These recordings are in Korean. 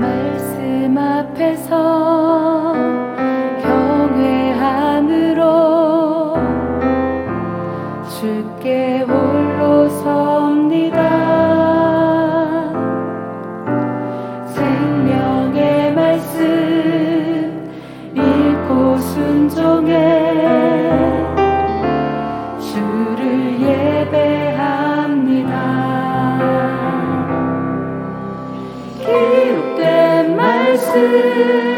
말씀 앞에서 말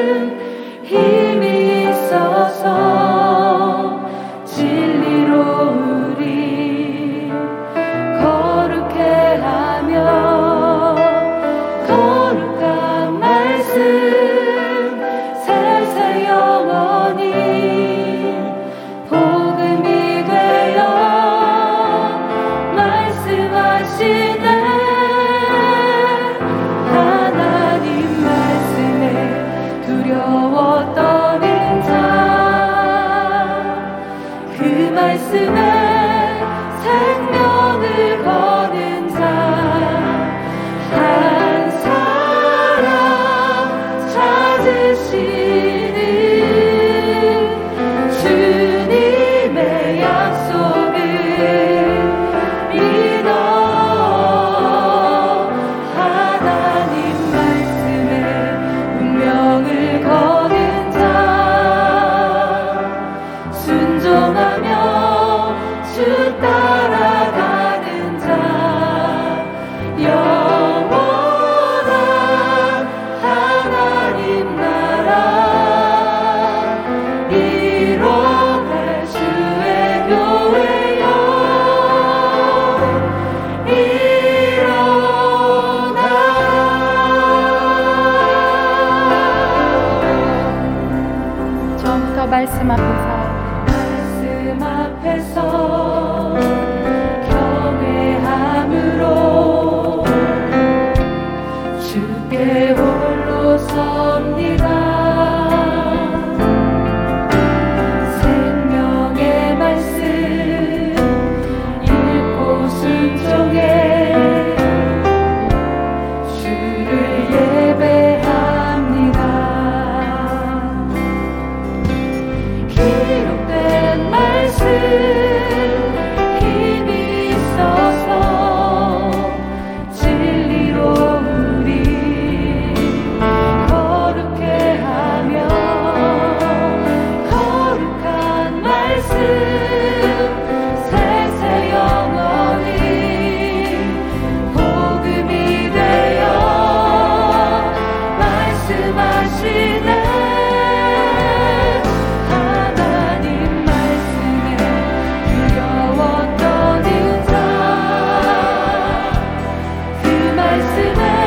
Christ in us.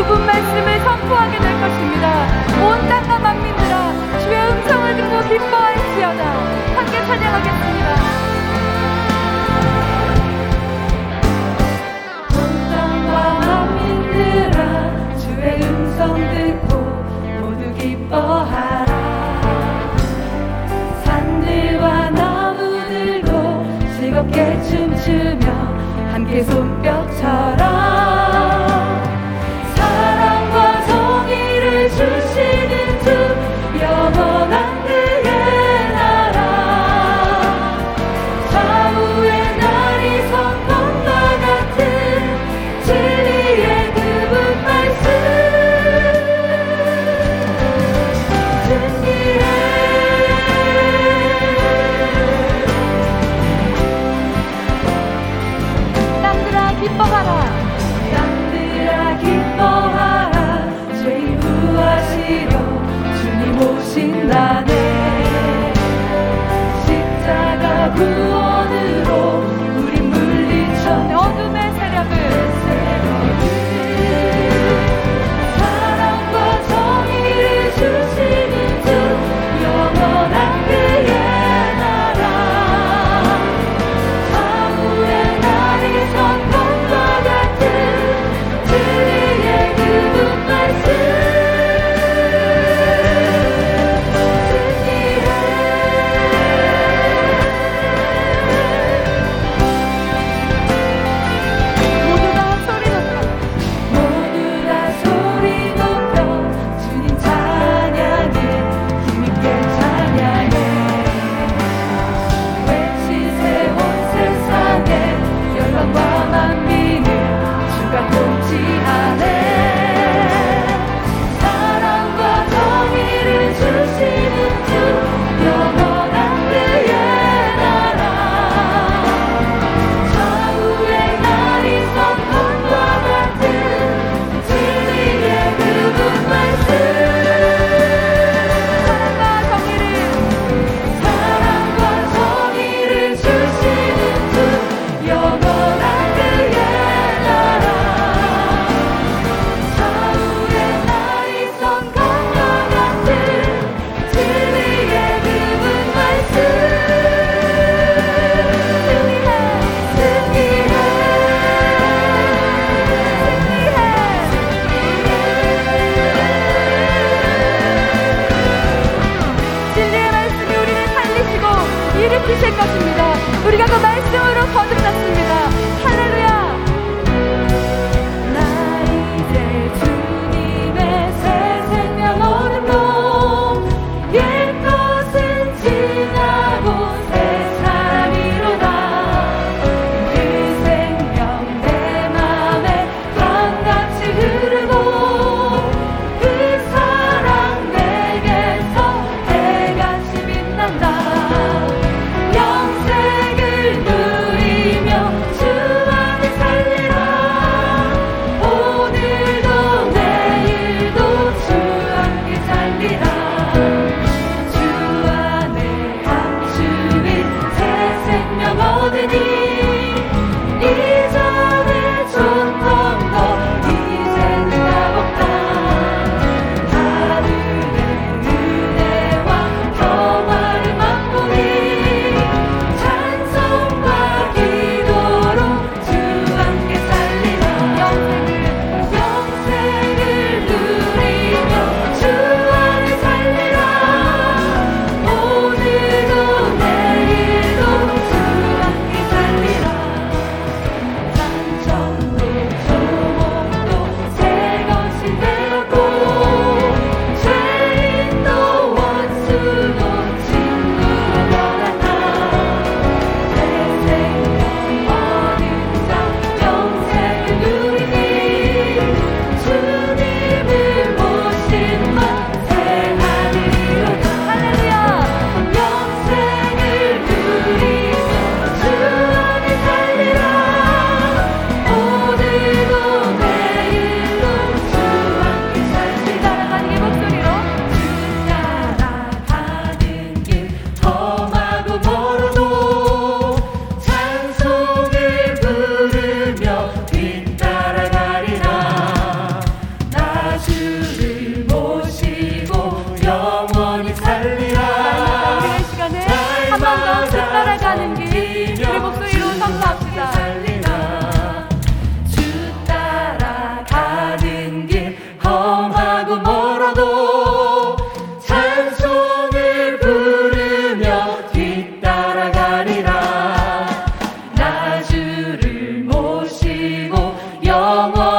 그분 말씀을 선포하게 될 것입니다. 온 땅과 만민들아 주의 음성을 듣고 기뻐할지어다. 함께 찬양하겠습니다. 온 땅과 만민들아 주의 음성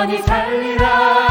영원히 살리라.